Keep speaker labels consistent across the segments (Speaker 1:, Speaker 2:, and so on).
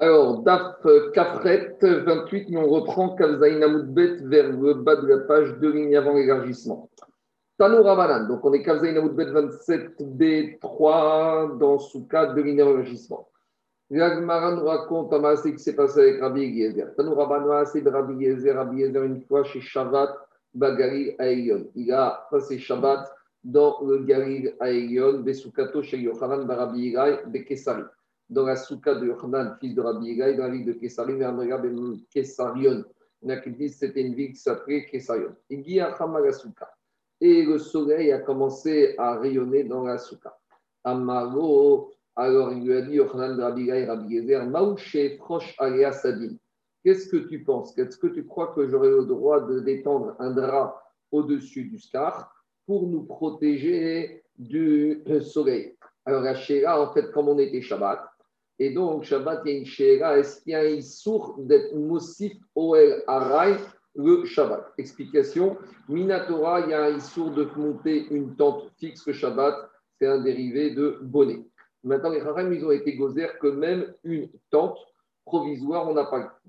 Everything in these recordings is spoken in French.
Speaker 1: Alors, DAF Kafret 28, mais on reprend Kalzaïn Amoudbet vers le bas de la page, deux lignes avant l'élargissement. Tanou Ramanan, donc on est Kalzaïn Amoudbet 27B3 dans Souka, deux lignes avant l'élargissement. L'Agmara nous raconte un ce qui s'est passé avec Rabbi Yezer. Tanou Ramanan, c'est Rabbi Yezer, Rabbi Yezer une fois chez Shabbat Bagaril Aïyon. Il a passé Shabbat dans le Garil Aïyon, Besukato chez Yochanan Barabi Yirai, Bekesari dans la souka de Yochanan, fils de Rabbi Yigai, dans la ville de Kessari, mais Amra ben Kessarion. On a qui dit que c'était une ville qui s'appelait Kessarion. À souka. Et le soleil a commencé à rayonner dans la souka. Amaro, alors il lui a dit Yochanan de Rabbi Yigai, Rabbi Yezer, Maouché, proche Alea Sadim. Qu'est-ce que tu penses? Est-ce que tu crois que j'aurais le droit de détendre un drap au-dessus du scar pour nous protéger du soleil? Alors la Shéra, en fait, comme on était Shabbat, et donc, Shabbat, il y une Sheera. Est-ce qu'il y a un Issour d'être Mosif Oel Arai le Shabbat? Explication Minatora, il y a un Issour de monter une tente fixe le Shabbat. C'est un dérivé de bonnet. Maintenant, les Haram, ils ont été gozer que même une tente provisoire, on n'a pas,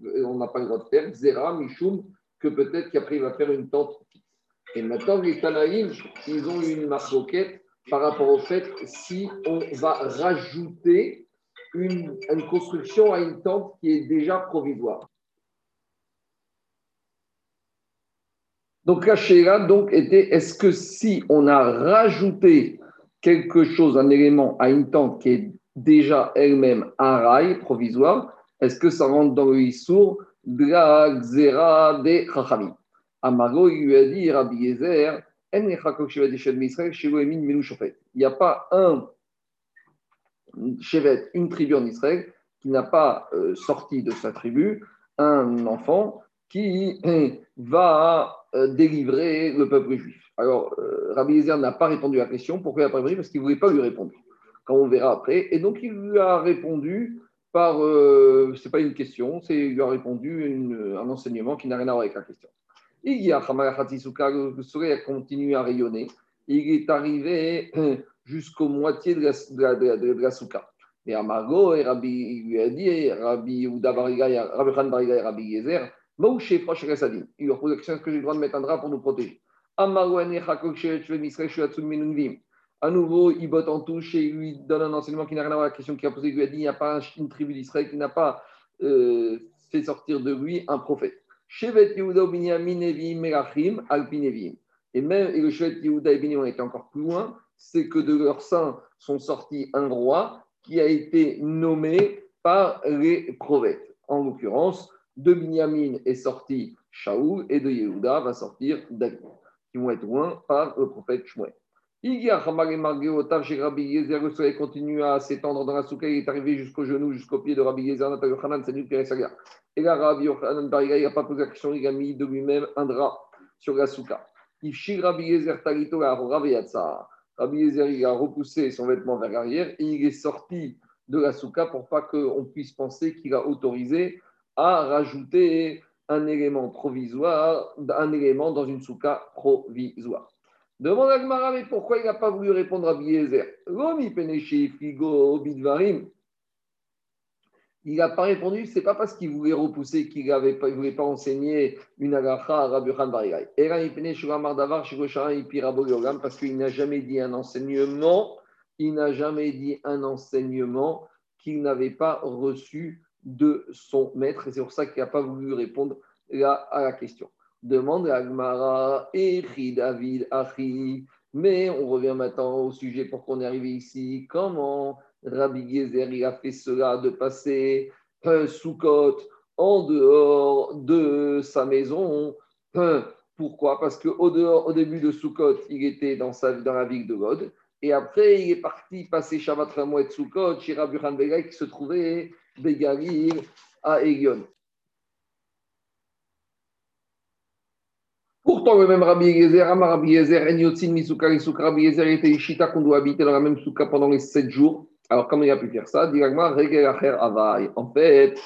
Speaker 1: pas le droit de faire. Zera, Mishum, que peut-être qu'après, il va faire une tente fixe. Et maintenant, les Tanaïm, ils ont une marque par rapport au fait si on va rajouter une, construction à une tente qui est déjà provisoire. Donc la Sheila donc était est-ce que si on a rajouté quelque chose, un élément à une tente qui est déjà elle-même un rail provisoire, est-ce que ça rentre dans le Issour de la il lui a dit Rabbi Yezer, il n'y a pas un Chevet, une tribu en Israël, qui n'a pas euh, sorti de sa tribu un enfant qui euh, va euh, délivrer le peuple juif. Alors, Rabbi Yezer n'a pas répondu à la question. Pourquoi il n'a pas répondu? Parce qu'il ne voulait pas lui répondre, quand on verra après. Et donc, il lui a répondu par. ce n'est pas une question, c'est il lui a répondu un enseignement qui n'a rien à voir avec la question. Il y a le soleil a continué à rayonner. Il est arrivé jusqu'au moitié de la, de la. Et Amargo, et Rabbi lui a dit, Rabbi Ouda Bariga, Rabbi Khan et Rabbi Yezer, Mouché Frosh Resadim. Il leur la question est-ce que j'ai le droit de mettre un drap pour nous protéger? Amargo, à nouveau, il botte en touche et il lui donne un enseignement qui n'a rien à voir avec la question qu'il a posée. Il lui a dit il n'y a pas une tribu d'Israël qui n'a pas euh, fait sortir de lui un prophète. Shevet Yehuda Binyamin Nevim Melachim Alpinevim. Et même et le Shevet Yehuda et Binyamin était encore plus loin c'est que de leur sein sont sortis un roi qui a été nommé par les prophètes. En l'occurrence, de Binyamin est sorti Shaoul et de Yehuda va sortir David, qui vont être loin par le prophète Shmuel. Il y a le soleil continue à s'étendre dans la souka, il est arrivé jusqu'au genou, jusqu'au pied de Rabbi Yezer, Et là, Rabbi Yochanan il n'a pas posé la question, il a mis de lui-même un drap sur la souka. Il Rabbi Yezer Talito, Rabbi Rabbi Yezer a repoussé son vêtement vers l'arrière et il est sorti de la souka pour pas qu'on puisse penser qu'il a autorisé à rajouter un élément provisoire, un élément dans une souka provisoire. Demande à Gmara, mais pourquoi il n'a pas voulu répondre à Yezer? L'homme, figo, bidvarim. Il n'a pas répondu, c'est pas parce qu'il voulait repousser qu'il ne voulait pas enseigner une agacha à Rabbi Khan Parce qu'il n'a jamais dit un enseignement, il n'a jamais dit un enseignement qu'il n'avait pas reçu de son maître. C'est pour ça qu'il n'a pas voulu répondre à la question. Demande à Agmara, David, Achi. Mais on revient maintenant au sujet pour qu'on est arrivé ici. Comment Rabbi Yezer, il a fait cela de passer un sous-côte en dehors de sa maison. Pourquoi? Parce qu'au au début de Sukkot, il était dans, sa, dans la ville de God. Et après, il est parti passer Shabbat Ramouet Sukkot chez Rabbi Han qui se trouvait Begalil à Elion. Pourtant, le même Rabbi Yezer, Rabbi Yezer, Enyotzin, Misuka, Rabbi Yezer était Ishita qu'on doit habiter dans la même souka pendant les sept jours. Alors, comment il a pu faire ça? En fait,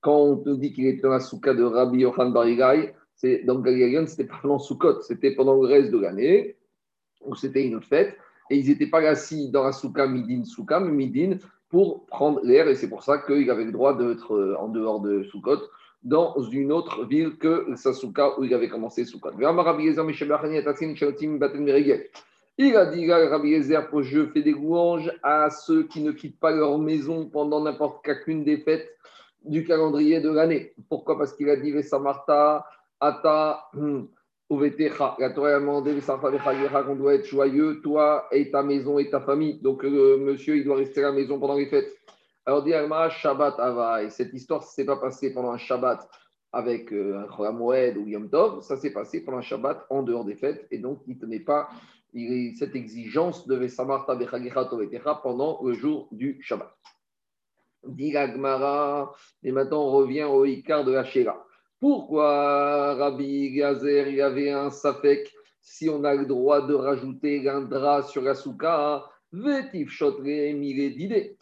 Speaker 1: quand on te dit qu'il était dans la souka de Rabbi Yohan Barigai, c'est dans Galilée, c'était pas pendant Sukkot, c'était pendant le reste de l'année, où c'était une autre fête. Et ils n'étaient pas assis dans la souka Midin Souka, mais Midin pour prendre l'air. Et c'est pour ça qu'il avait le droit d'être en dehors de Soukot, dans une autre ville que Sasuka où il avait commencé Soukot. Il a dit, Rabbi Yezer, je fais des louanges à ceux qui ne quittent pas leur maison pendant n'importe quelle des fêtes du calendrier de l'année. Pourquoi? Parce qu'il a dit, Samarta, Ata, Uvetecha. La Torah a demandé, qu'on doit être joyeux, toi et ta maison et ta famille. Donc, le monsieur, il doit rester à la maison pendant les fêtes. Alors, dit Shabbat Avaï. Cette histoire, ne s'est pas passée pendant un Shabbat avec euh, un Choramoed ou Yom Tov, ça s'est passé pendant un Shabbat en dehors des fêtes et donc il ne tenait pas cette exigence devait s'amarta pendant le jour du Shabbat. Dit et maintenant on revient au Icar de la. Pourquoi Rabbi Gazer il avait un safek si on a le droit de rajouter un drap sur la souka? Vetif shotre d'idées.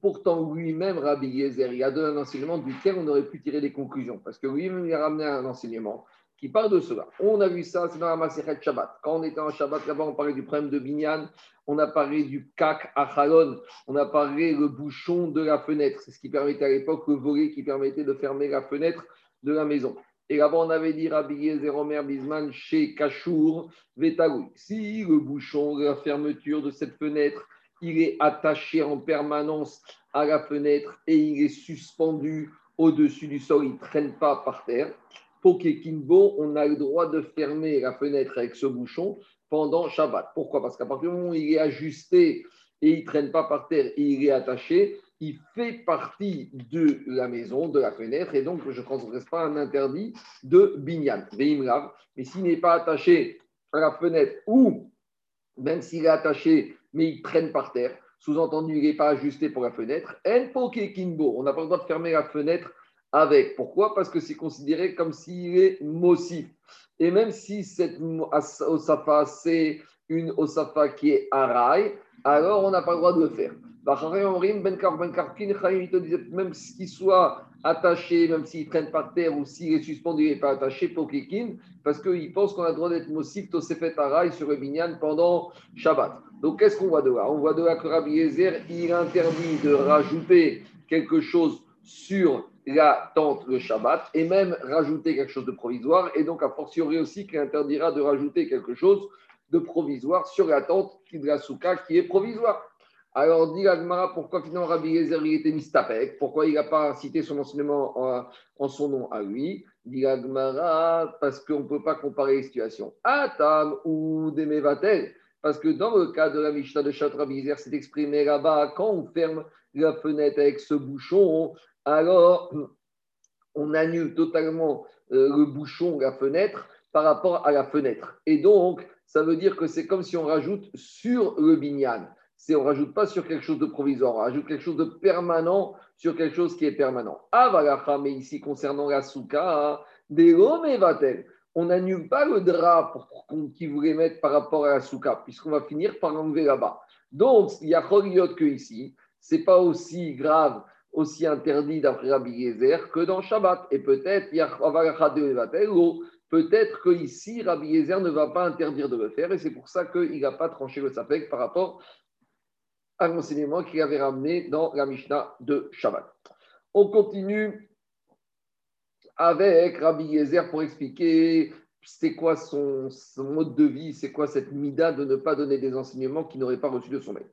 Speaker 1: Pourtant, lui-même, Rabbi Yezer, il a donné un enseignement duquel on aurait pu tirer des conclusions. Parce que lui-même, il a ramené un enseignement qui parle de cela. On a vu ça, c'est dans la Maserhet Shabbat. Quand on était en Shabbat, là-bas, on parlait du problème de Binyan, on a parlé du kak achalon, on a parlé le bouchon de la fenêtre. C'est ce qui permettait à l'époque le volet qui permettait de fermer la fenêtre de la maison. Et là-bas, on avait dit Rabbi Yezer Omer Bisman chez Kachour Vetagoui. Si le bouchon, la fermeture de cette fenêtre, il est attaché en permanence à la fenêtre et il est suspendu au-dessus du sol, il ne traîne pas par terre. Kimbo, on a le droit de fermer la fenêtre avec ce bouchon pendant Shabbat. Pourquoi? Parce qu'à partir du moment où il est ajusté et il ne traîne pas par terre et il est attaché, il fait partie de la maison, de la fenêtre, et donc je ne transgresse pas un interdit de binyan, Mais s'il n'est pas attaché à la fenêtre ou même s'il est attaché, mais il traîne par terre, sous-entendu, il n'est pas ajusté pour la fenêtre, en Kimbo, on n'a pas le droit de fermer la fenêtre avec. Pourquoi? Parce que c'est considéré comme s'il est mossif. Et même si cette osafa, c'est une osafa qui est araï, alors on n'a pas le droit de le faire. Même s'il soit attaché, même s'il traîne par terre ou s'il est suspendu, il n'est pas attaché, pour Kekin, parce qu'il pense qu'on a le droit d'être mossif, Tosefet Araï sur le Binyan pendant Shabbat. Donc qu'est-ce qu'on voit de là? On voit de là que Rabbi Yezer, il interdit de rajouter quelque chose sur la tente le Shabbat et même rajouter quelque chose de provisoire. Et donc, a fortiori aussi qu'il interdira de rajouter quelque chose de provisoire sur la tente de la souka qui est provisoire. Alors, dit Agmara, pourquoi finalement Rabbi Yezer était mistapek? Pourquoi il n'a pas cité son enseignement en, son nom à lui? Dit Agmara, parce qu'on ne peut pas comparer les situations. Atam ou Demevatel parce que dans le cas de la Mishnah de Chat Rabbi Yezer, exprimé là-bas, quand on ferme la fenêtre avec ce bouchon, alors on annule totalement euh, le bouchon, la fenêtre, par rapport à la fenêtre. Et donc, ça veut dire que c'est comme si on rajoute sur le binyan. C'est, on rajoute pas sur quelque chose de provisoire, on rajoute quelque chose de permanent sur quelque chose qui est permanent. Avalacha, mais ici concernant la souka, des on n'annule pas le drap pour, qu'il voulait mettre par rapport à la souka, puisqu'on va finir par l'enlever là-bas. Donc, il y a que ici, c'est pas aussi grave aussi interdit d'après Rabbi Yezer que dans Shabbat. Et peut-être, peut-être que ici, Rabbi Yezer ne va pas interdire de le faire, et c'est pour ça qu'il n'a pas tranché le Safek par rapport à l'enseignement qu'il avait ramené dans la Mishnah de Shabbat. On continue avec Rabbi Yezer pour expliquer c'est quoi son, mode de vie, c'est quoi cette mida de ne pas donner des enseignements qu'il n'aurait pas reçus de son maître.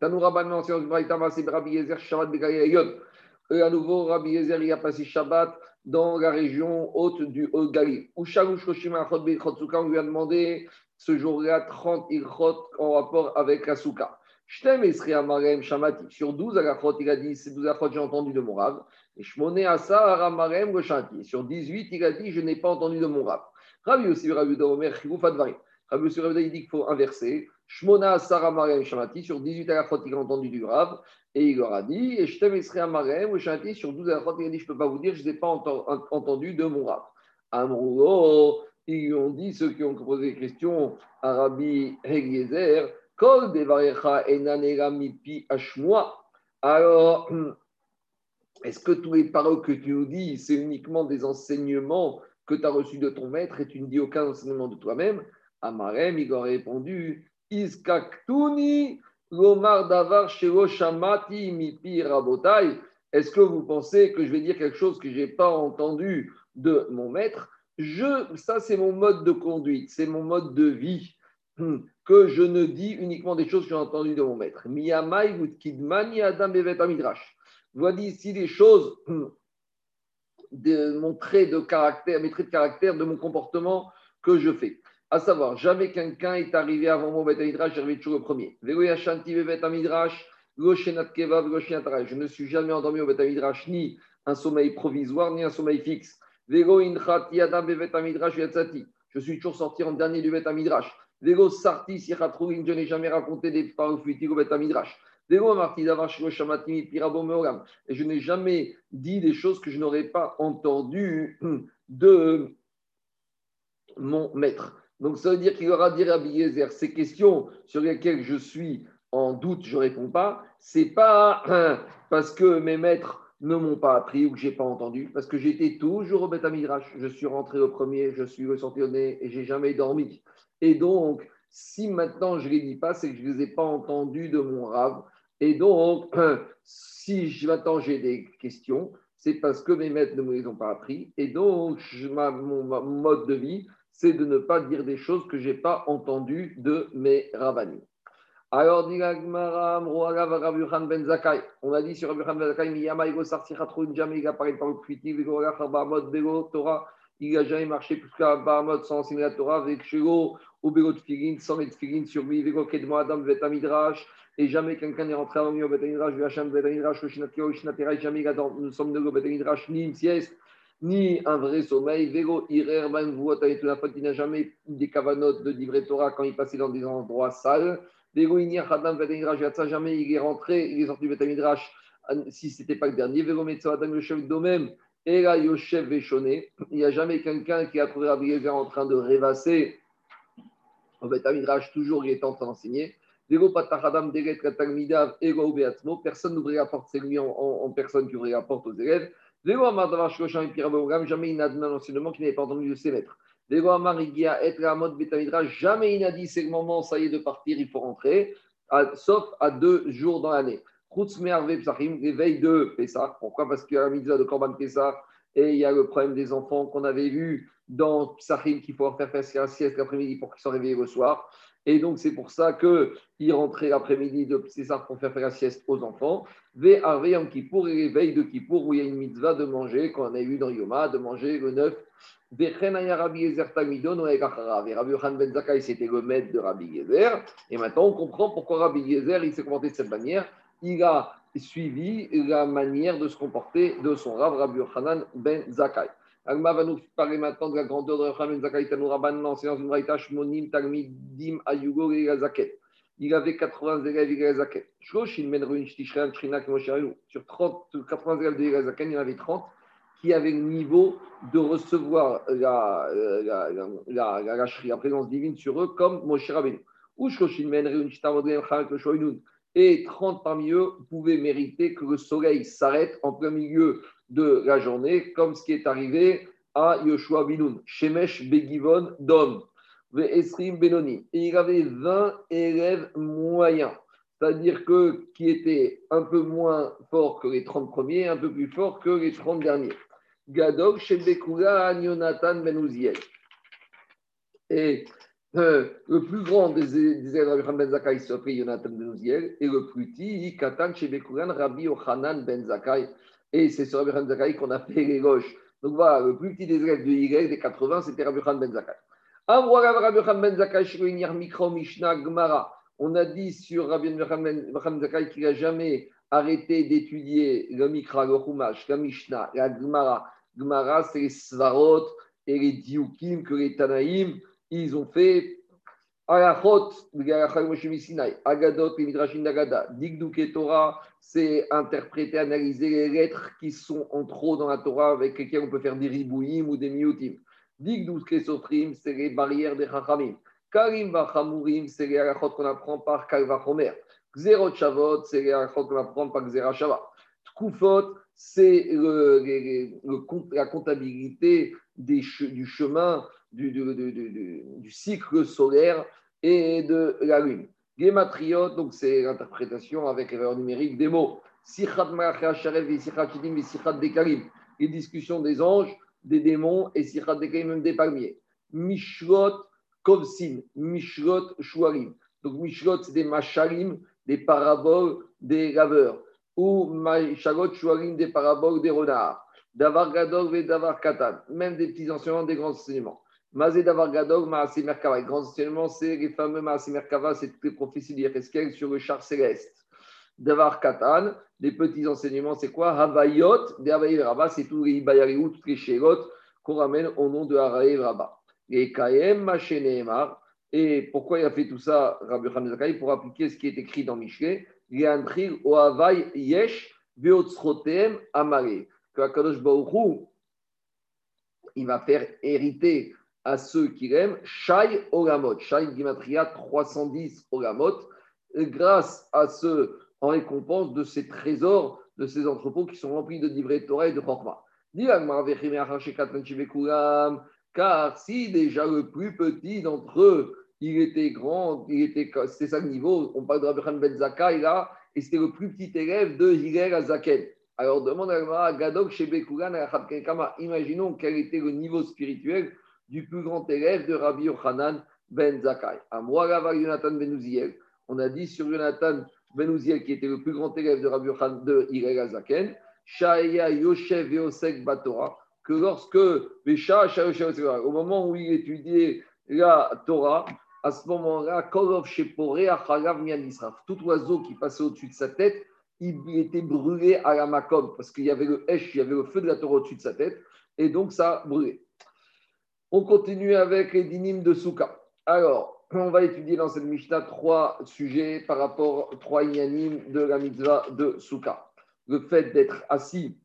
Speaker 1: Et à nouveau, Rabbi Yezer, a passé Shabbat dans la région haute du Haut-Galil. on lui a demandé ce jour-là 30 ilchot en rapport avec la souka. Sur 12 alachot, il a dit c'est 12 alachot, j'ai entendu de mon rab. Et Shmone Asa Aramarem le chantier. Sur 18, il a dit je n'ai pas entendu de mon rab. Rabbi aussi, Rabbi Omer, Chirouf Advari. Rabbi aussi, Rabbi il dit qu'il faut inverser. Shmona Asa Aramarem Shamati. Sur 18 alachot, il a entendu du rab. Et il leur a dit, et je t'aime Amarem, ou chanté sur 12 fois, il a dit, je ne peux pas vous dire, je n'ai pas entendu de mon rap. Amroulo, ils ont dit, ceux qui ont posé des questions à Rabbi Eliezer, Kol devarecha enanera mipi ashmoa. Alors, est-ce que tous les paroles que tu nous dis, c'est uniquement des enseignements que tu as reçus de ton maître et tu ne dis aucun enseignement de toi-même? Amarem, il a répondu, Iskaktuni Lomar Davar Shamati Mipi Rabotai. Est-ce que vous pensez que je vais dire quelque chose que je n'ai pas entendu de mon maître? Je, Ça, c'est mon mode de conduite, c'est mon mode de vie, hmm, que je ne dis uniquement des choses que j'ai entendues de mon maître. Miyamai Kidmani Adam Bevet Amidrash. Ici les choses hmm, de mon trait de caractère, mes traits de caractère, de mon comportement que je fais. À savoir, jamais quelqu'un est arrivé avant mon Beth Midrash, j'arrive toujours le premier. Je ne suis jamais endormi au Beth Midrash, ni un sommeil provisoire, ni un sommeil fixe. Je suis toujours sorti en dernier du Beth Midrash. Vego je n'ai jamais raconté des paroles futiles au Beth Midrash. Et je n'ai jamais dit des choses que je n'aurais pas entendues de mon maître. Donc ça veut dire qu'il aura dit à Yezer, ces questions sur lesquelles je suis en doute, je ne réponds pas. C'est pas parce que mes maîtres ne m'ont pas appris ou que je n'ai pas entendu, parce que j'étais toujours au Beth Je suis rentré au premier, je suis au nez et j'ai jamais dormi. Et donc, si maintenant je ne les dis pas, c'est que je ne les ai pas entendus de mon rave. Et donc, si maintenant j'ai des questions, c'est parce que mes maîtres ne me les ont pas appris. Et donc, mon, mode de vie, c'est de ne pas dire des choses que je n'ai pas entendues de mes ravanis. Alors, ben on a dit sur Rabbi Ben Zakai, Miyama, Ego Sartichatrou, jamais il apparaît par le fuitif, Ego Bahamod, Bego, Torah, il n'a jamais marché plus qu'à Bahamod sans enseigner la Torah, avec ou Bego Tfilin, sans les Tfilin sur lui, Bego Kedmo Adam, Vetamidrash, et jamais quelqu'un n'est rentré avant lui au Betamidrash, Vacham, Betamidrash, Oshinatio, Oshinatera, jamais nous sommes de Betamidrash, ni une sieste, ni un vrai sommeil. Vélo, Irer, la faute, il n'a jamais des cavanotes de livrer Torah quand il passait dans des endroits sales. Vélo, Inir, Hadam, jamais il est rentré, il est sorti du Betamidrash, si ce n'était pas le dernier. Vélo, Metzo, Adam, de même. Et là, Yoshev Véchoné, il n'y a jamais quelqu'un qui a trouvé Rabbi en train de rêvasser au Betamidrash, toujours il est en train d'enseigner. Personne n'ouvrait la porte, c'est lui en, personne qui ouvrait la porte aux élèves. Jamais il n'a donné un enseignement qui n'avait pas entendu de ses maîtres. Jamais il n'a dit c'est le moment, ça y est, de partir, il faut rentrer, sauf à deux jours dans l'année. les veilles de Pessah. Pourquoi? Parce qu'il y a la mitzvah de Korban Pessah et il y a le problème des enfants qu'on avait vu dans Psachim qu'il faut faire faire la sieste l'après-midi pour qu'ils soient réveillés le soir. Et donc, c'est pour ça qu'il rentrait l'après-midi de César pour faire faire la sieste aux enfants. Ve Yom Kippour et les veilles de Kippour où il y a une mitzvah de manger, qu'on a eu dans Yoma, de manger le 9. Rabbi Yezer Tamidon et Rabbi Yohan Ben Zakai, c'était le maître de Rabbi Yezer. Et maintenant, on comprend pourquoi Rabbi Yezer, il s'est comporté de cette manière. Il a suivi la manière de se comporter de son Rav, Rabbi Yohanan Ben Zakai. Agma va nous parler maintenant de la grandeur de Rachamen Zakai Rabban, l'enseignant d'une Raïta Shmonim Talmidim Ayugo et Zaket. Il avait 80 élèves de Zaket. Sur 30, 80 élèves de il y en avait 30 qui avaient le niveau de recevoir la, la, la, la, la, présence divine sur eux comme Moshe Rabbeinu. Et 30 parmi eux pouvaient mériter que le soleil s'arrête en plein milieu de la journée, comme ce qui est arrivé à Yoshua Binoun, Shemesh Begivon Dom, Esrim Benoni. Et il avait 20 élèves moyens, c'est-à-dire que qui étaient un peu moins forts que les 30 premiers, un peu plus forts que les 30 derniers. Gadog, Shebekula, Yonatan Benouziel. Et euh, le plus grand des, de Rabbi Ben Zakai s'appelait Yonatan Benouziel, et le plus petit, Katan Shebekulan, Rabbi Ochanan Ben Zakai. Et c'est sur Rabbi Khan Zakai qu'on a fait les gauches. Donc voilà, le plus petit des élèves de Y, des 80, c'était Rabbi Khan Ben Zakai. Rabbi Khan Ben Zakai, Mikro Mishnah Gmara. On a dit sur Rabbi Khan Ben Zakai qu'il n'a jamais arrêté d'étudier le Mikra, le Chumash, la Mishnah, la Gmara. Gmara, c'est les Svarot et les Diukim que les Tanaïm, ils ont fait Alachot, Agadot, Midrashin Dagada, Digduke Torah, c'est interpréter, analyser les lettres qui sont en trop dans la Torah, avec lesquelles on peut faire des ribouim ou des miutim. Digduke Sofrim, c'est les barrières des Chachamim. Karim Vachamurim, c'est les alachot qu'on apprend par Kalva Homer. Xerot Shavot, c'est les alachot qu'on apprend par Xera Shavat. Tkufot, c'est la comptabilité des, du chemin du, du, du, du, cycle solaire et de la lune. Gematriot, donc c'est l'interprétation avec erreur numérique des mots. Sichat Chidim et. Les discussions des anges, des démons et Sichat Dekarim, même des palmiers. Mishlot Kovsin, Mishlot Shuarim. Donc Mishlot, c'est des machalim, des paraboles, des laveurs. Ou Mishlot Shuarim, des paraboles, des renards. Davar Gadol et Davar Katan. Même des petits enseignements, des grands enseignements. Mazé Davar Gadol, Maasé Merkava. Grands enseignements, c'est les fameux Maasé Merkava, c'est toutes les prophéties d'Yefeskel sur le char céleste. Davar Katan, les petits enseignements, c'est quoi? Havayot, Havayot Rabba, c'est tous les Ibayariou, toutes les Shérot qu'on ramène au nom de Haraï Rabba. Et. Et pourquoi il a fait tout ça, Rabbi Khan Pour appliquer ce qui est écrit dans Michelet. Ohavai Yesh Veotzrotem Amare. Que Akadosh il va faire hériter à ceux qui l'aiment Shai Olamot. Shai Gimatria 310 Olamot. Grâce à ceux en récompense de ces trésors, de ces entrepôts qui sont remplis de livrets Torah et de Chorma. Car si déjà le plus petit d'entre eux, il était grand, il était, c'était ça le niveau, on parle de Rabbi Ben Zakai là, et c'était le plus petit élève de Hillel Azaken. Alors demande à Gadok chez Bekoulan, imaginons quel était le niveau spirituel du plus grand élève de Rabbi Yochanan Ben Zakai. À moi, Jonathan Ben Uziel. On a dit sur Jonathan Ben Uziel, qui était le plus grand élève de Rabbi Yochanan de Hillel Azaken, Shaya Yoshev Yosek Batora, que lorsque au moment où il étudiait la Torah, à ce moment-là, tout oiseau qui passait au-dessus de sa tête, il était brûlé à la makom, parce qu'il y avait le hesh, il y avait le feu de la Torah au-dessus de sa tête, et donc ça brûlait. On continue avec les dynimes de Souka. Alors, on va étudier dans cette Mishnah trois sujets par rapport, trois yanim de la mitzvah de Souka. Le fait d'être assis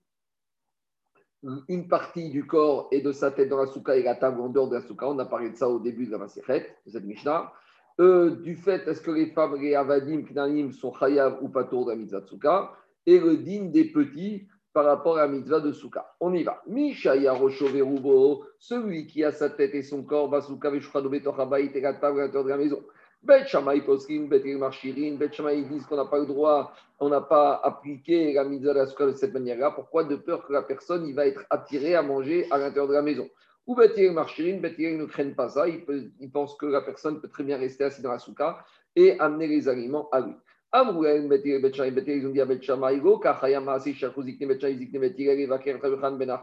Speaker 1: une partie du corps et de sa tête dans la souka et la table en dehors de la souka. On a parlé de ça au début de la Masechet, de cette Mishnah. Euh, du fait, est-ce que les femmes, les avadim, knanim, sont chayav ou pas de la mitzvah de souka? Et le digne des petits par rapport à la mitzvah de souka. On y va. Mishaya Roshoverubo, celui qui a sa tête et son corps, basuka veshurado betochabayit et la table à l'intérieur de la maison. Bet Shamay Poskim, Bet Marchirin, Bet Shamay disent qu'on n'a pas le droit, on n'a pas appliqué la mise à la de cette manière-là. Pourquoi De peur que la personne il va être attirée à manger à l'intérieur de la maison? Ou Bet Marchirin, Bet ne craignent pas ça. Ils, pensent que la personne peut très bien rester assise dans la souka et amener les aliments à lui. Amrouel, Bet Shamay, Bet ils ont dit à Bet Shamay, Go, Kachayama, Asi, Shakuzikne, Bet Shamay, Zikne, Bet Tirel, Vaker, Tabuchan, Ben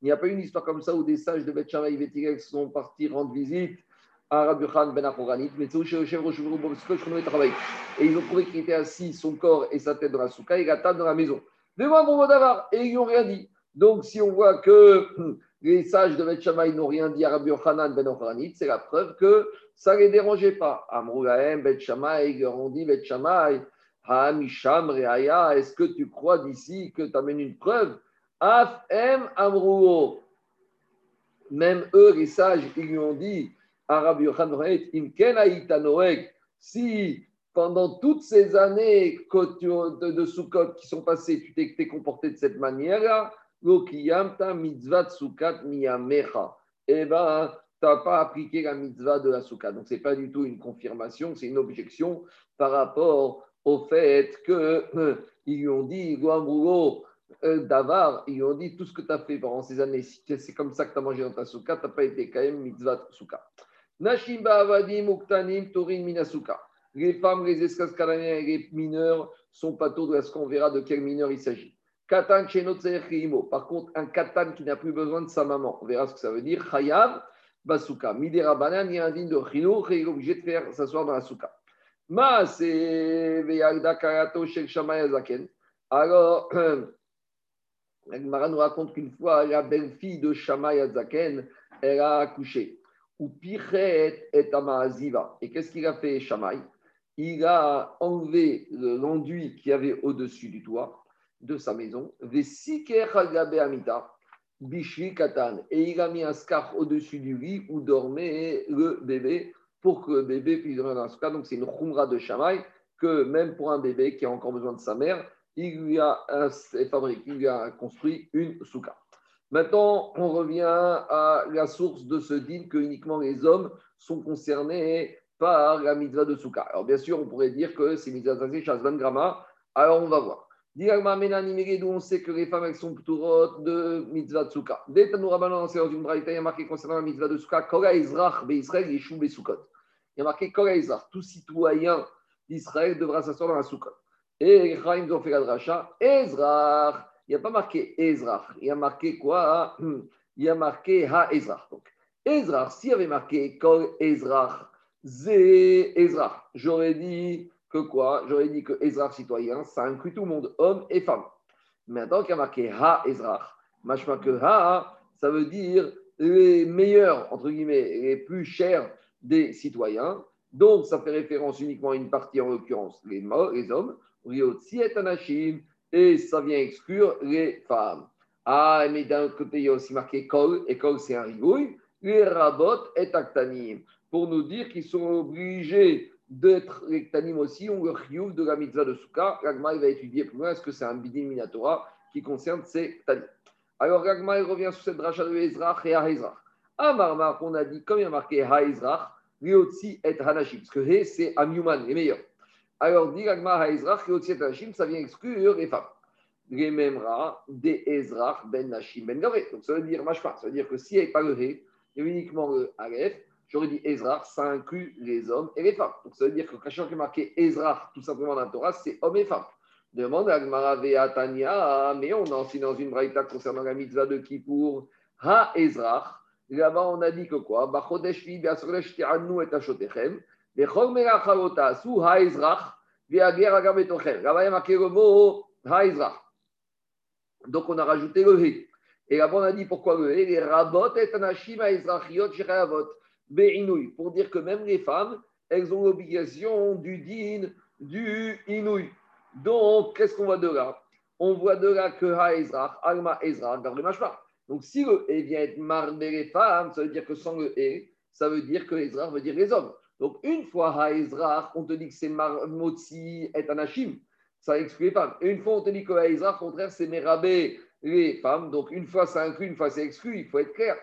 Speaker 1: Il n'y a pas une histoire comme ça où des sages de Bet Shamay, Bet sont partis rendre visite Rabbi Khan ben mais Et ils ont trouvé qu'il était assis, son corps et sa tête dans la souka et la table dans la maison. Mais moi, mon et ils n'ont rien dit. Donc, si on voit que les sages de Bet n'ont rien dit à Rabbi Yochanan ben Achoranit, c'est la preuve que ça ne les dérangeait pas. Amroulahem, Bet Shammai, leur ont dit Bet Shammai, Hamisham, Reaya, est-ce que tu crois d'ici que tu amènes une preuve? Af, M, Amrouo. Même eux, les sages, ils lui ont dit Rabbi si pendant toutes ces années de, de qui sont passées, tu t'es comporté de cette manière-là, mitzvah Sukkot miyamecha. Eh bien, tu n'as pas appliqué la mitzvah de la Sukkot. Donc, ce n'est pas du tout une confirmation, c'est une objection par rapport au fait qu'ils euh, lui ont dit, euh, Davar, ils lui ont dit tout ce que tu as fait pendant ces années, c'est comme ça que tu as mangé dans ta Sukkot, tu n'as pas été quand même mitzvah Sukkot. Nashim Ba'avadim Uktanim Torin Minasuka. Les femmes, les esclaves canadiens et les mineurs sont pas tôt de ce qu'on verra de quel mineur il s'agit. Katan Par contre, un katan qui n'a plus besoin de sa maman. On verra ce que ça veut dire. Chayav Basuka. Midera Banan, il y a un de Chino, il est obligé de faire s'asseoir dans la souka. Ma, c'est Veyagda Karato Shel Shamay Zaken. Alors, Mara nous raconte qu'une fois, la belle-fille de Shamay Zaken, elle a accouché ou Pichet et Amaziva. Et qu'est-ce qu'il a fait, Shamaï Il a enlevé l'enduit qu'il y avait au-dessus du toit de sa maison, Bishri Katan, et il a mis un scarf au-dessus du lit où dormait le bébé pour que le bébé puisse dormir dans ce. Donc c'est une khumra de Shamaï que même pour un bébé qui a encore besoin de sa mère, il lui a, fabriqué, il lui a construit une souka. Maintenant, on revient à la source de ce din que uniquement les hommes sont concernés par la mitzvah de Souka. Alors, bien sûr, on pourrait dire que c'est mitzvah de Shazvan Grama. Alors, on va voir. D'où on sait que les femmes, elles sont plutôt de mitzvah de. Dès que nous rabbinons dans une braïta, il y a marqué concernant la mitzvah de Souka, Kora Israël, Israël, Yeshua, Besukot. Il y a marqué Kora Israël, tout citoyen d'Israël devra s'asseoir dans la Soukot. Et les Chaim ont fait la dracha, Ezrach. Il n'y a pas marqué Ezrach, il y a marqué quoi? Il y a marqué Ha Ezrach. Donc, Ezrach, s'il y avait marqué Kol Ezrach, Zé Ezrach, j'aurais dit que quoi? J'aurais dit que Ezra citoyen, ça inclut tout le monde, hommes et femmes. Maintenant qu'il y a marqué Ha Ezra, machma que Ha, ça veut dire les meilleurs, entre guillemets, les plus chers des citoyens. Donc, ça fait référence uniquement à une partie, en l'occurrence, les, les hommes. Et ça vient exclure les femmes. Ah, mais d'un côté, il y a aussi marqué Kol, et Kol, c'est un rigouille. Les rabot et aktanim, pour nous dire qu'ils sont obligés d'être les aussi, on le chiouf de la mitzvah de Souka. Ragma, va étudier plus loin, est-ce que c'est un bidin minatora qui concerne ces tanis. Alors Ragma, il revient sur cette dracha de Ezrach et Ezrach. À Marmar, on a dit, comme il y a marqué Ha lui aussi est Hanashim, parce que He, c'est Amyuman, les meilleurs. Alors, dit Ragma Ezrach, Liotzi et Hanashim, ça vient exclure les femmes. Les Memra, des Ezrach, Ben Nashim, Ben Gavre. Donc ça veut dire, pas, ça veut dire que s'il n'y avait pas le He, il y a uniquement le Aleph, J'aurais dit Ezra, ça inclut les hommes et les femmes. Donc ça veut dire que quand il est marqué Ezra, tout simplement dans la Torah, c'est hommes et femmes. Demande à Gmara Tanya, mais on a aussi dans une braïta concernant la mitzvah de Kippour, Ha Ezra. Là-bas, on a dit que quoi? Là-bas, il y a marqué le mot Ha Ezra. Donc on a rajouté le He. Et là-bas, on a dit pourquoi le He? Les rabot et anashim ha Ezrachiot pour dire que même les femmes, elles ont l'obligation du din, du inouï. Donc, qu'est-ce qu'on voit de là? On voit de là que ha Ezra, alma Ezra, Donc, si le e vient être marmé les femmes, ça veut dire que sans le e, ça veut dire que Ezra veut dire les hommes. Donc, une fois ha on te dit que c'est marmotzi et anashim, ça exclut les femmes. Et une fois, on te dit que ha Ezra, au contraire, c'est merabé les femmes. Donc, une fois, ça inclut, une fois, c'est exclu, il faut être clair.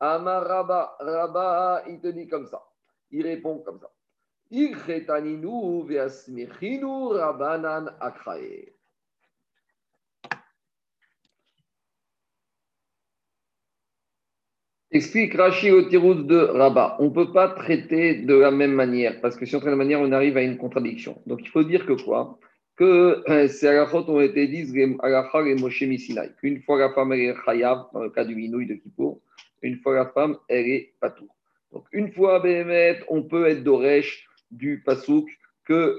Speaker 1: Amar Rabba, il te dit comme ça. Il répond comme ça. Explique Rashi au tirouz de Rabat. On ne peut pas traiter de la même manière, parce que si on traite de la même manière, on arrive à une contradiction. Donc il faut dire que quoi? Que ces alakhot ont été dites, et Moshe Misinai, qu'une fois la femme est chayav, dans le cas du minouï de Kippour, une fois la femme, elle est tout. Donc, une fois Béhémet, on peut être d'Oresh du Pasouk que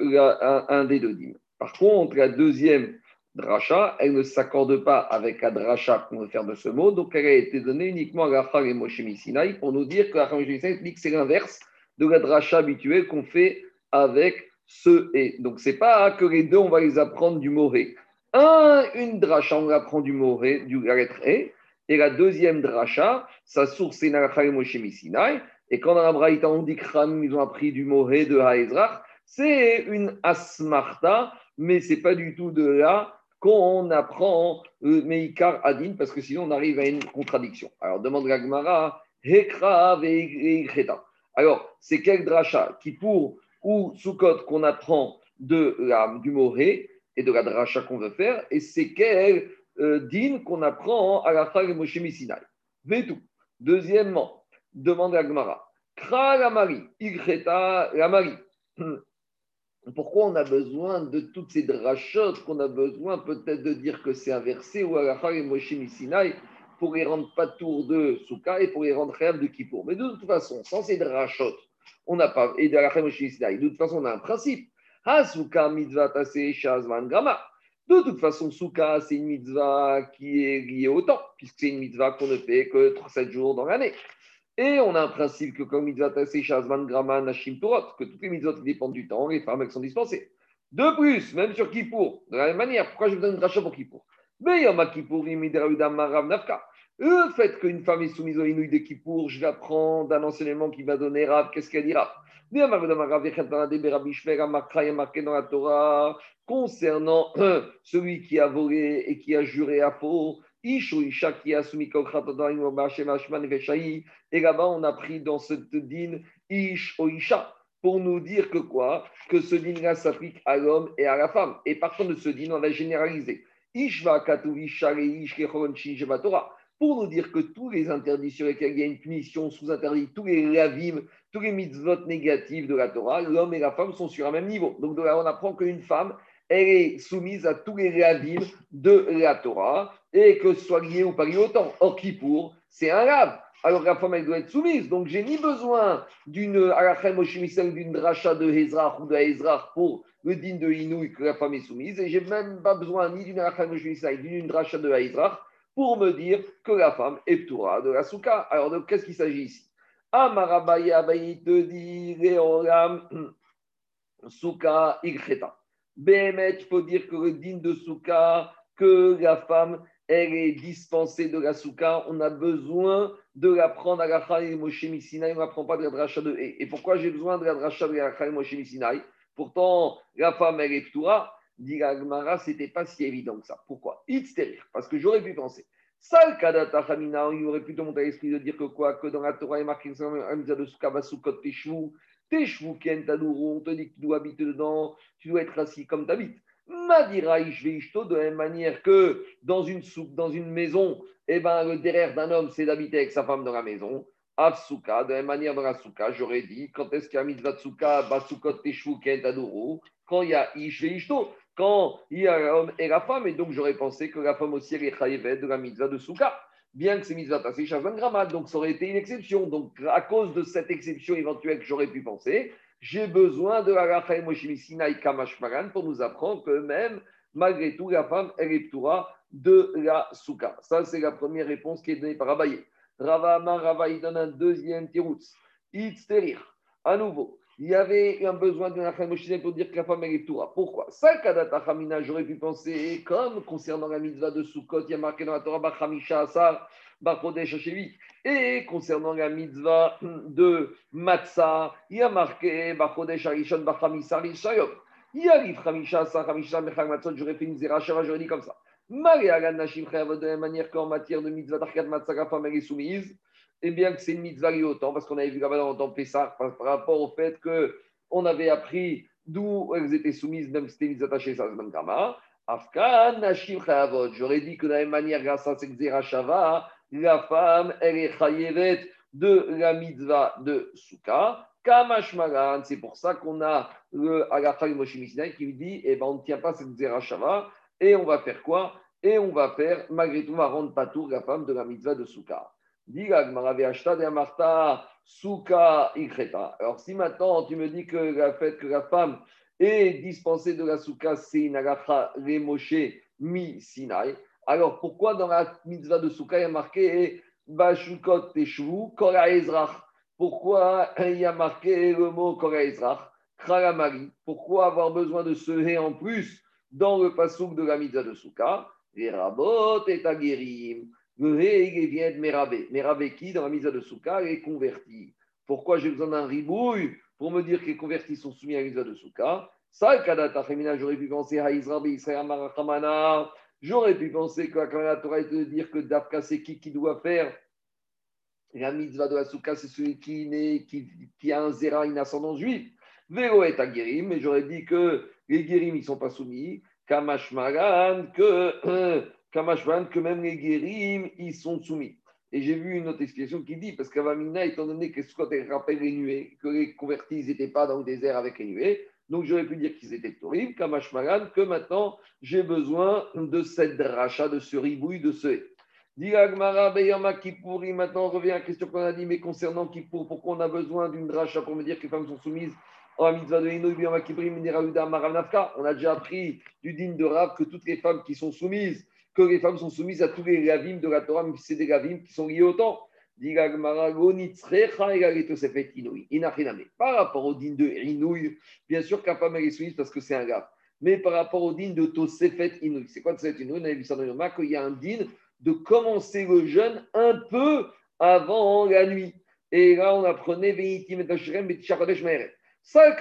Speaker 1: un, des deux dîmes. Par contre, la deuxième dracha, elle ne s'accorde pas avec la dracha qu'on veut faire de ce mot, donc elle a été donnée uniquement à Rachel et Moshe Sinaï pour nous dire que et dit que c'est l'inverse de la dracha habituelle qu'on fait avec ce et. Donc, c'est pas que les deux, on va les apprendre du moré. Un, une dracha, on apprend du moré, du la et, et la deuxième dracha, sa source c'est Narachal Moshe. Et quand dans la Braïta on dit que ils ont appris du Moré de Haezrach, c'est une asmarta, mais c'est pas du tout de là qu'on apprend le Meikar Adin, parce que sinon on arrive à une contradiction. Alors demande la Gemara, Hekra Alors, c'est quel dracha qui pour ou Sukkot qu'on apprend de la, du Moré et de la dracha qu'on veut faire, et c'est quel euh, din qu'on apprend à la fin de Moshe Sinai. tout. Deuxièmement, demande à Gmara. Kra la Marie, Igreta la Marie. Pourquoi on a besoin de toutes ces drachotes qu'on a besoin peut-être de dire que c'est inversé ou à la fin de Moshe Sinai pour les rendre pas tour de Souka et pour les rendre réels de Kippour. Mais de toute façon, sans ces drachotes, on n'a pas, et de la de de toute façon, on a un principe. De toute façon, Souka, c'est une mitzvah qui est liée au temps, puisque c'est une mitzvah qu'on ne fait que 7 jours dans l'année. Et on a un principe que comme mitzvah tassé, shazman, grama, nashim, que toutes les mitzvahs dépendent du temps, les femmes, sont dispensées. De plus, même sur Kippour, de la même manière, pourquoi je vous donne une dracha pour Kippour? Mais Yom Kippour, nafka. Le fait qu'une femme est soumise au inouï de Kippour, je l'apprends d'un enseignement qui va donner Rav, qu'est-ce qu'elle dira? A marqué dans la Torah concernant celui qui a volé et qui a juré à faux. Et là-bas, on a pris dans cette dîne Ish o Isha. pour nous dire que quoi? Que ce din-là s'applique à l'homme et à la femme. Et partant de ce din, on va généraliser. Ishva pour nous dire que tous les interdits sur lesquels il y a une punition sous interdit, tous les lavim, tous les mitzvot négatifs de la Torah, l'homme et la femme sont sur un même niveau. Donc là, on apprend qu'une femme, elle est soumise à tous les lavim de la Torah, et que ce soit lié ou pas lié autant. Or, pour c'est un lave. Alors la femme, elle doit être soumise. Donc, j'ai ni besoin d'une d'une dracha de Hezrach ou de Hezrach pour le din de Inouï que la femme est soumise. Et j'ai même pas besoin ni d'une d'une dracha de Hezrach pour me dire que la femme est ptoura de la souka. Alors, de qu'est-ce qu'il s'agit ici? Amarabaya te dit souka ilcheta. Béhémet, il faut dire que le din de souka, que la femme, elle est dispensée de la souka, on a besoin de la prendre à la Khalil Moshe Misinaï, on n'apprend pas de la dracha de Et pourquoi j'ai besoin de la dracha de la Khalil Moshe Misinaï Pourtant, la femme, elle est ptoura dit Agmara, ce n'était pas si évident que ça. Pourquoi? Parce que j'aurais pu penser. Sal kadata chamina, il aurait pu te à l'esprit de dire que quoi? Que dans la Torah, il est marqué de Sukabasukot Teshvu, Teshvu Ken Tadourou, on te dit que tu dois habiter dedans, tu dois être assis comme tu habites. Madira Ishveishto, de la même manière que dans une soupe, dans une maison, eh ben, le derrière d'un homme, c'est d'habiter avec sa femme dans la maison. Afsuka, de la même manière dans la souka, j'aurais dit, quand est-ce qu'il y a mitzvah tsuka, basukot teshvu ken quand il y a ish quand il y a l'homme et la femme, et donc j'aurais pensé que la femme aussi est chayevet de la mitzvah de souka, bien que c'est mitzvah tassé un grammat, donc ça aurait été une exception. Donc à cause de cette exception éventuelle que j'aurais pu penser, j'ai besoin de la Rachaim Moshimi Kamashmaran pour nous apprendre que même, malgré tout, la femme, est de la souka. Ça, c'est la première réponse qui est donnée par Abaye. Rava Amar, Rava, donne un deuxième tiroutz. Itzterir. À nouveau, il y avait un besoin Rachel Moshe pour dire que la femme est Toura. Pourquoi? Sakadata Hamina, j'aurais pu penser, comme concernant la mitzvah de Sukkot, il y a marqué dans la Torah, Bachamisha Asar, Bachodesh Hashevi. Et concernant la mitzvah de Matzah, il y a marqué Bachodesh Arishon, Bachamisar Rishayom. Il y a l'if Hamisha Asar, Hamisha Mechag Matzot, j'aurais fait une zéra j'aurais dit comme ça. Maria Nashim de la manière qu'en matière de mitzvah d'Arkad Matzah, la femme est soumise et bien que c'est une mitzvah liée au temps, parce qu'on avait vu là-bas dans Pessah, par, rapport au fait qu'on avait appris d'où elles étaient soumises, même si c'était mitzvah attachée, ça se Gama. Afkan, Nashim Chayavot. J'aurais dit que de la même manière, grâce à cette Shava, la femme, elle est chayevet de la mitzvah de Souka. Kamashmagan, c'est pour ça qu'on a le Agacha Moshe qui lui dit eh ben, on ne tient pas cette Shava, et on va faire quoi? Et on va faire, malgré tout, on va rendre la femme de la mitzvah de Souka. Alors, si maintenant tu me dis que le fait que la femme est dispensée de la souka, c'est une agacha mi sinai, alors pourquoi dans la mitzvah de souka il y a marqué bashukot teshvu kora ezrach? Pourquoi il y a marqué le mot kora ezrach? Pourquoi avoir besoin de ce hé en plus dans le pasouk de la mitzvah de souka? Les et aguerim. Merabé. Merabé qui, dans la mise de Souka, est converti. Pourquoi j'ai besoin d'un ribouille pour me dire que les convertis sont soumis à la mise de Souka? Ça, j'aurais pu penser à Israël, Israël, Marachamana. J'aurais pu penser que la Torah est de dire que Dafka, c'est qui qui doit faire la mitzvah de la souka, c'est celui qui, qui, qui, a un zéra, une ascendance juive. Vélo est à Guérim, mais j'aurais dit que les Guérim, ils ne sont pas soumis. Kamashmaran, que que même les guérim, ils sont soumis. Et j'ai vu une autre explication qui dit, parce qu'Avamina, étant donné que Scott rappelle les nuées, que les convertis n'étaient pas dans le désert avec les nuées, donc j'aurais pu dire qu'ils étaient horribles, Kamashmagan, que maintenant j'ai besoin de cette rachat, de ce ribouille, de ce Diragmara, Beyama, Kippouri, maintenant on revient à la question qu'on a dit, mais concernant Kippour, pourquoi on a besoin d'une dracha pour me dire que les femmes sont soumises en mitzvah de Hinoui, Beyama, Kippouri, On a déjà appris du digne de Rav que toutes les femmes qui sont soumises que les femmes sont soumises à tous les ravim de la Torah, si c'est des ravim qui sont liés au temps. Par rapport au din de Inouï, bien sûr qu'un femme est soumise parce que c'est un gars. Mais par rapport au din de Tosefet Inouï, c'est quoi Tosefet Inouï? On a vu ça dans le qu'il y a un din de commencer le jeûne un peu avant la nuit. Et là, on apprenait. J'aurais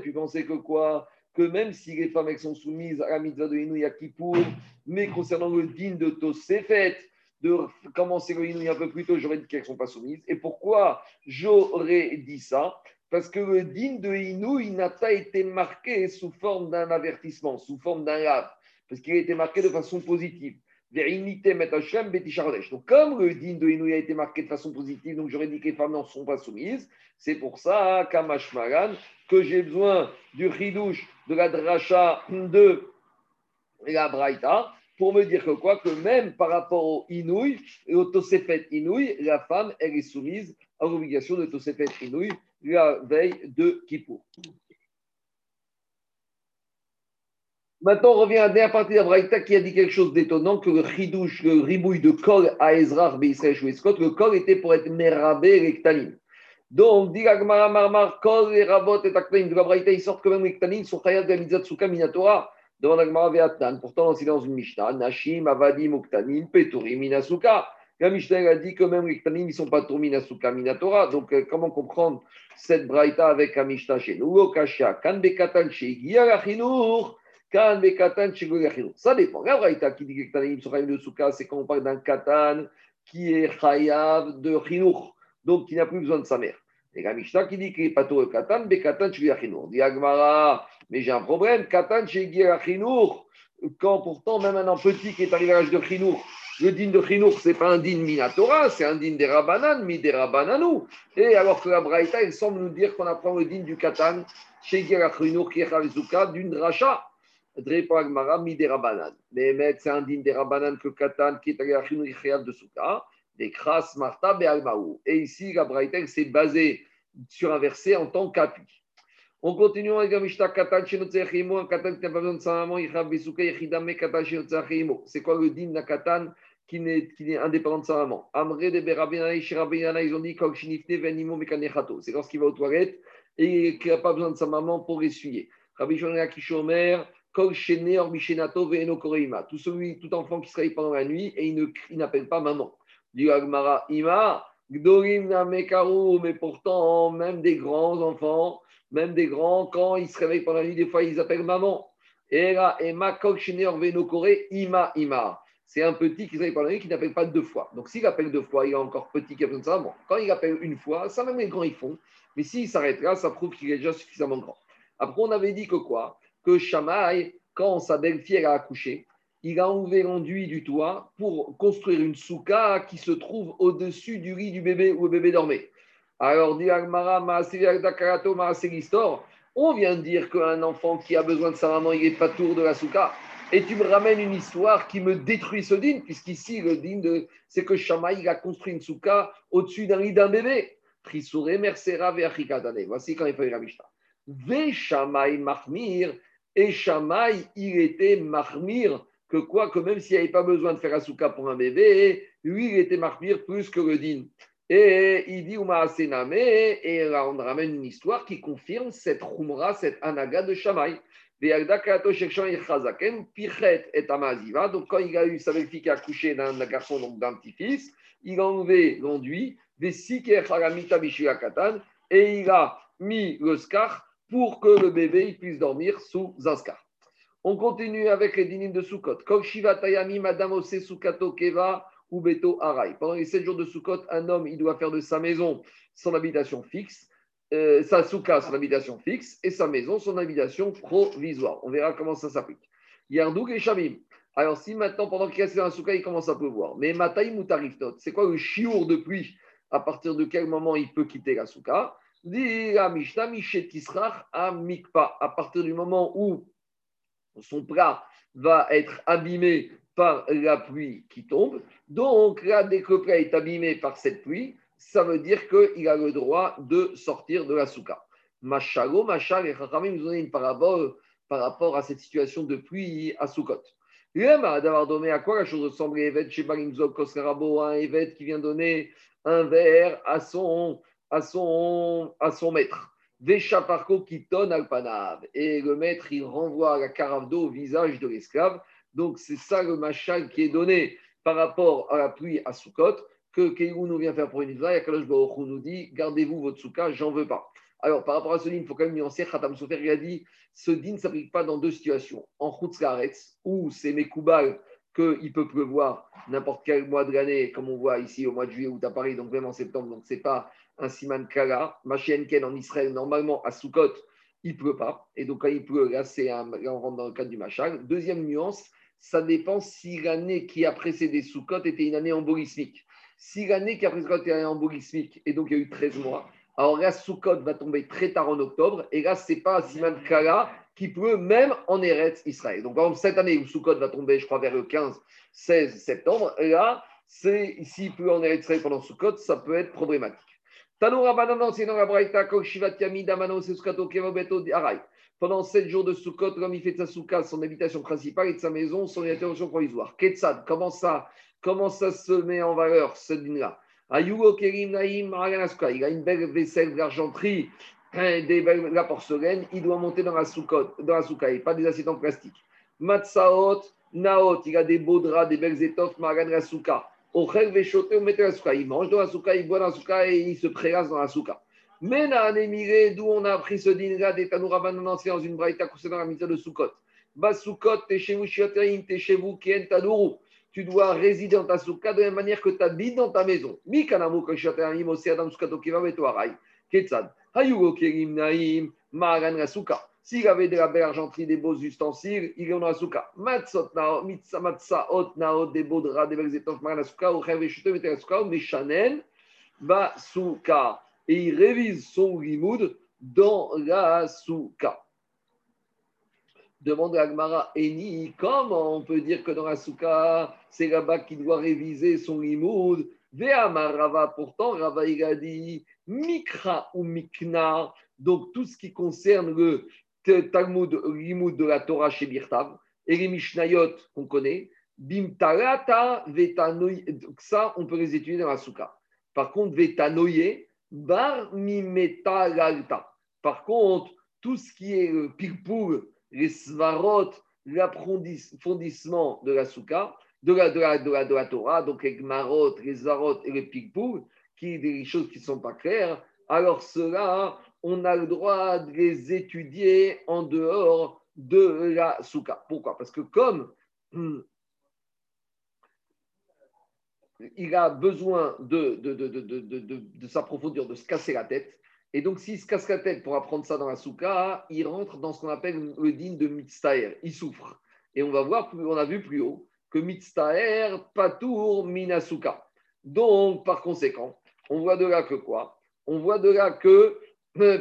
Speaker 1: pu penser que quoi? Que même si les femmes sont soumises à la mitzvah de Inouï Kippour, mais concernant le din de Tosefet, de commencer le Inouï un peu plus tôt, j'aurais dit qu'elles ne sont pas soumises. Et pourquoi j'aurais dit ça? Parce que le din de Inouï n'a pas été marqué sous forme d'un avertissement, sous forme d'un lave, parce qu'il a été marqué de façon positive. Donc, comme le din de Inouï a été marqué de façon positive, donc j'aurais dit que les femmes n'en sont pas soumises, c'est pour ça, Kamashmaran, que j'ai besoin du chidouche de la dracha de la braïta pour me dire que quoi Que même par rapport au inouï, au tosefet inouï, la femme, elle est soumise à l'obligation de tosefet inouï la veille de Kippour. Maintenant, on revient à la dernière partie de la Braïta qui a dit quelque chose d'étonnant que le chidouche, le ribouille de kol à Ezra, le kol était pour être merabé rectaline. Donc, dit Agmara Marmar, Kol et Rabot et Aktanim de la Braïta, ils sortent quand même les Ktanim, sont Khayat de la Mitzatsuka Minatora, devant Agmara Veatnan. Pourtant, c'est dans une Mishnah, Nashim, Avadim, Uktanim, Peturim, Minasuka. La Mishnah a dit que même les Ktanim, ils ne sont pas tournés Minasuka Minatora. Donc, euh, comment comprendre cette Braïta avec la Mishnah chez nous? Lokasha, Kan Bekatan, chez Ça dépend. La Braïta qui dit que Khayat de Souka, c'est quand on parle d'un Katan qui est Chayav de Chinur donc qui n'a plus besoin de sa mère. Et la Mishnah qui dit qu'il est pas tout Katan, mais Katan chez Dit Agmara, mais j'ai un problème, Katan chez Chinour, quand pourtant même un petit qui est arrivé à l'âge de Chinour, le din de Chinour, ce n'est pas un din Minatora, c'est un din des Rabanan, mi des Rabananou. Et alors que la Braïta, il semble nous dire qu'on apprend le din du Katan chez Chinour qui est d'une dracha. Drepa Agmara, mi des Rabanan. Mais c'est un din des Rabanan que Katan qui est arrivé à Chinour de Souka des Kras, Marta, Be'almaou. Et ici, la Braïta s'est basée sur un verset en tant qu'appui. On continue avec la Mishnah Katan Shenotzechimo, un Katan qui n'a pas besoin de sa maman, Yichab Besuka, Yechidame Katan Shenotzechimo. C'est quoi le din d'un Katan qui n'est, qui est indépendant de sa maman Amre de Berabinana, Shirabinana, ils ont dit Kok Shinifne, Venimo, Mekanechato. C'est lorsqu'il va aux toilettes et qu'il n'a pas besoin de sa maman pour essuyer. Rabbi Shonea Kishomer, Tout celui, tout enfant qui se réveille pendant la nuit et il n'appelle pas maman. Ima, mais pourtant, même des grands enfants, même des grands, quand ils se réveillent pendant la nuit, des fois, ils appellent maman. Et là, Ima Ima. C'est un petit qui se réveille pendant la nuit qui n'appelle pas deux fois. Donc, s'il appelle deux fois, il est encore petit qui a besoin de ça. Bon, quand il appelle une fois, ça même les grands ils font. Mais s'il s'arrête là, ça prouve qu'il est déjà suffisamment grand. Après, on avait dit que quoi? Que Shamaï, quand sa belle-fille a accouché, il a enlevé l'enduit du toit pour construire une souka qui se trouve au-dessus du lit du bébé où le bébé dormait. Alors, dit on vient de dire qu'un enfant qui a besoin de sa maman, il n'est pas tour de la souka. Et tu me ramènes une histoire qui me détruit ce din, puisqu'ici, le din, de, c'est que Shamaï a construit une souka au-dessus d'un lit d'un bébé. Voici quand il fait la Mishnah. Ve Shamaï Mahmir, et Shamaï, il était Mahmir que quoi que même s'il n'y avait pas besoin de faire un souka pour un bébé, lui, il était marmire plus que le din. Et il dit et là on ramène une histoire qui confirme cette Khumra, cette anaga de Shamaï. Donc quand il a eu sa belle-fille qui a accouché d'un garçon, donc d'un petit-fils, il a enlevé l'enduit, et il a mis le scar pour que le bébé puisse dormir sous un scar. On continue avec les dynimes de Sukkot. Tayami, Madame Ose Sukato Keva ou Beto Arai. Pendant les 7 jours de Sukkot, un homme, il doit faire de sa maison son habitation fixe, euh, sa souka, son habitation fixe, et sa maison, son habitation provisoire. On verra comment ça s'applique. Yardouk et Shamim. Alors, si maintenant, pendant qu'il reste dans la souka, il commence à pleuvoir, mais Mataï Moutariftot, c'est quoi le chiour de pluie À partir de quel moment il peut quitter la souka À. À partir du moment où son plat va être abîmé par la pluie qui tombe. Donc là, dès que le plat est abîmé par cette pluie, ça veut dire qu'il a le droit de sortir de la souka. Machalo, Machal et Chachamim nous donné une parabole par rapport à cette situation de pluie à Soukot. D'avoir donné à quoi la chose ressemble Evet chez Barimzok Koskarabo, un Evet qui vient donner un verre à son, à son, à son maître. Veshaparko qui tonne alpanav. Et le maître, il renvoie la carafe d'eau au visage de l'esclave. Donc, c'est ça le machal qui est donné par rapport à la pluie à Soukot, que Keïrou nous vient faire pour une Israël. Kalosh Baruch nous dit Gardez-vous votre souka, j'en veux pas. Alors, par rapport à ce din, il faut quand même nuancer. Khatam Sofer, il a dit Ce din ne s'applique pas dans deux situations. En Khutzlaretz, où c'est Mekoubal qu'il peut pleuvoir n'importe quel mois de l'année, comme on voit ici au mois de juillet ou à Paris, donc même en septembre, donc ce n'est pas un siman kala. Ken en Israël, normalement à Sukkot, il pleut pas. Et donc quand il pleut, là, c'est un, là dans le cadre du machal. Deuxième nuance, ça dépend si l'année qui a précédé Sukkot était une année embolismique. Si l'année qui a précédé était une année embolismique, et donc il y a eu 13 mois, alors là, Sukkot va tomber très tard en octobre, et là, ce n'est pas un siman kala qui pleut même en Eretz Israël. Donc, par exemple, cette année où Sukkot va tomber, je crois, vers le 15-16 septembre, là, c'est s'il pleut en Eretz Israël pendant Sukkot, ça peut être problématique. Pendant 7 jours de Sukkot, l'homme il fait de sa son habitation principale et sa maison, son intervention provisoire. Ketsad, comment ça, comment ça se met en valeur ce dîner-là? Il a une belle vaisselle d'argenterie des, la porcelaine, il doit monter dans la soukha, dans la pas des assiettes en plastique. Matsaot, naot, il a des beaux draps, des belles étoffes, la. On la soukha. Il mange dans la soukha, il boit dans la soukha et il se prélasse dans la soukha. Mais dans d'où on a appris ce dîner-là des Tanouraban dans une braïta concernant la mitzvah de Soukot. Bas Soukot, t'es chez vous, t'es chez vous, Kien. Tu dois résider dans ta soukha de la même manière que tu habites dans ta maison. Mi kanamu kashiaterim, aussi adam soukato kiva vetoarai. Ketsad. S'il avait de la belle argenterie, des beaux ustensiles, il est dans la souka. Matzot nao, mitza ot nao, des beaux draps, des belles étoffes, maran la souka, ou chev et mettez la souka, ou meshanen, ba souka. Et il révise son limoud dans la souka. Demande à Agmara Eni, comment on peut dire que dans la souka, c'est là-bas qu'il doit réviser son limoud Rava, pourtant, Rava, il a dit Mikra ou Mikna, donc tout ce qui concerne le Talmud, l'imoud de la Torah chez Birtav, et les Mishnayot qu'on connaît, Bimtarata, Vetanoye, ça, on peut les étudier dans la Souka. Par contre, Vetanoye, Bar Par contre, tout ce qui est le pilpoul, les svarot, l'approfondissement de la Souka, de la, de la, de la, de la Torah, donc les Gmarot, les Zarot et les pilpoul, qui des choses qui ne sont pas claires, alors cela, on a le droit de les étudier en dehors de la souka. Pourquoi? Parce que comme il a besoin de, de, de, de s'approfondir, de se casser la tête, et donc s'il se casse la tête pour apprendre ça dans la souka, il rentre dans ce qu'on appelle le digne de mitztaer, il souffre. Et on va voir, on a vu plus haut, que mitztaer, patour, minasuka. Donc, par conséquent, on voit de là que quoi? On voit de là que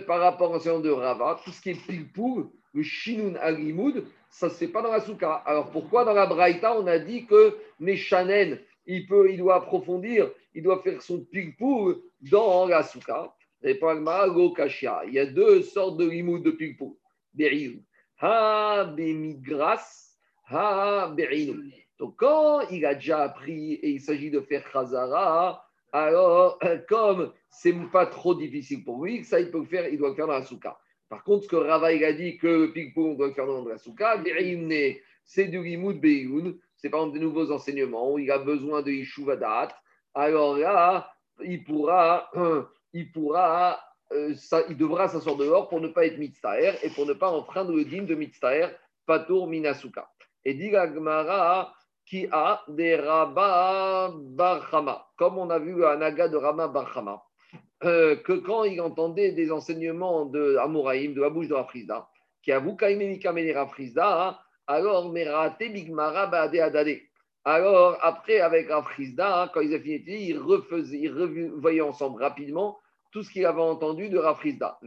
Speaker 1: par rapport au enseignement de Rava, tout ce qui est pilpoul, le shinun alimoud, ça se fait pas dans la souka. Alors pourquoi dans la braïta, on a dit que Meshanen, il, peut, il doit approfondir, il doit faire son pilpoul dans la souka Il y a deux sortes de limoud de pilpoul. Ha bemigras, ha. Donc quand il a déjà appris et il s'agit de faire khazara, alors, comme c'est pas trop difficile pour lui, ça il peut le faire, il doit le faire dans la souka. Par contre, ce que Rava a dit que le ping-pong doit le faire dans la souka, c'est du limoud beyoun, c'est par exemple des nouveaux enseignements, il a besoin de Yishuvadat. Alors là, il pourra, il pourra, euh, il devra s'asseoir dehors pour ne pas être mitztaher et pour ne pas enfreindre le dîme de mitztaher, patour minasuka. Et dit Gmara, qui a des Rabba Barhama, comme on a vu à Naga de Rama Barhama, euh, que quand il entendait des enseignements de Amouraïm, de la bouche de Rafrizda, qui a Vukaimemika Rafrizda, alors Merate Bigmara Bade Adade. Alors, après, avec Rafrizda, quand ils avaient fini, ils refaisaient, ils ensemble rapidement tout ce qu'il avait entendu de Rafrizda.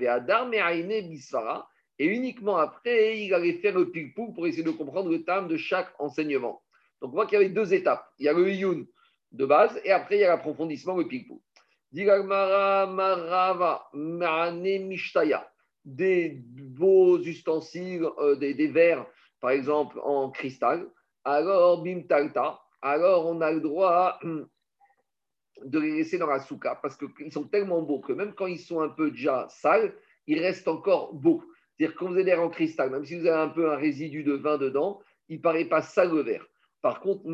Speaker 1: Et uniquement après, il allait faire le pilpou pour essayer de comprendre le terme de chaque enseignement. Donc, on voit qu'il y avait deux étapes. Il y a le Yun de base et après, il y a l'approfondissement, le Pigpou. Marava. Des beaux ustensiles, euh, des, des, verres, par exemple, en cristal. Alors, Bimtalta. Alors, on a le droit de les laisser dans la souka parce qu'ils sont tellement beaux que même quand ils sont un peu déjà sales, ils restent encore beaux. C'est-à-dire quand vous avez l'air en cristal, même si vous avez un peu un résidu de vin dedans, il ne paraît pas sale le verre. Par contre,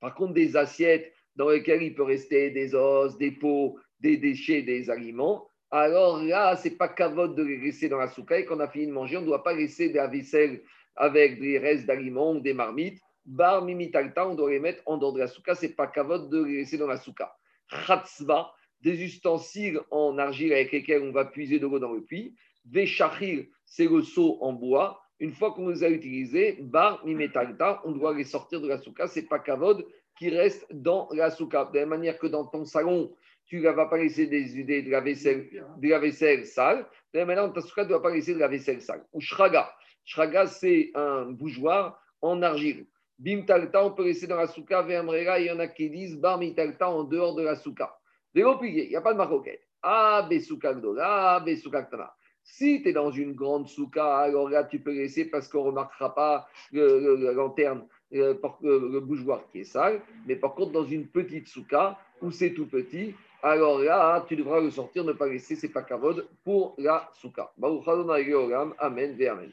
Speaker 1: par contre, des assiettes dans lesquelles il peut rester des os, des peaux, des déchets, des aliments, alors là, ce n'est pas cavote de les laisser dans la souka et quand on a fini de manger, on ne doit pas laisser de la vaisselle avec des restes d'aliments ou des marmites bar mimitalta, on doit les mettre en dehors de la souka, c'est pas kavod de les laisser dans la souka. Chatzba, des ustensiles en argile avec lesquels on va puiser de l'eau dans le puits. Veshachir, c'est le seau en bois. Une fois qu'on les a utilisés, bar mimetalta, on doit les sortir de la souka, c'est pas kavod qui reste dans la souka. De la manière que dans ton salon, tu ne vas pas laisser des, idées de, la vaisselle, de la vaisselle sale. De la manière, ta souka, ne dois pas laisser de la vaisselle sale. Ou shraga. Shraga, c'est un bougeoir en argile. Bim talta, on peut laisser dans la souka. Ve'amrera, il y en a qui disent bar mitalta en dehors de la souka. il n'y a pas de maroquette. Ah, besouka gdola, besouka Si tu es dans une grande souka, alors là, tu peux laisser parce qu'on ne remarquera pas la lanterne, le, le, bougeoir qui est sale. Mais par contre, dans une petite souka, où c'est tout petit, alors là, tu devras le sortir, ne pas laisser, c'est pas kavod pour la souka. Amen, Amen.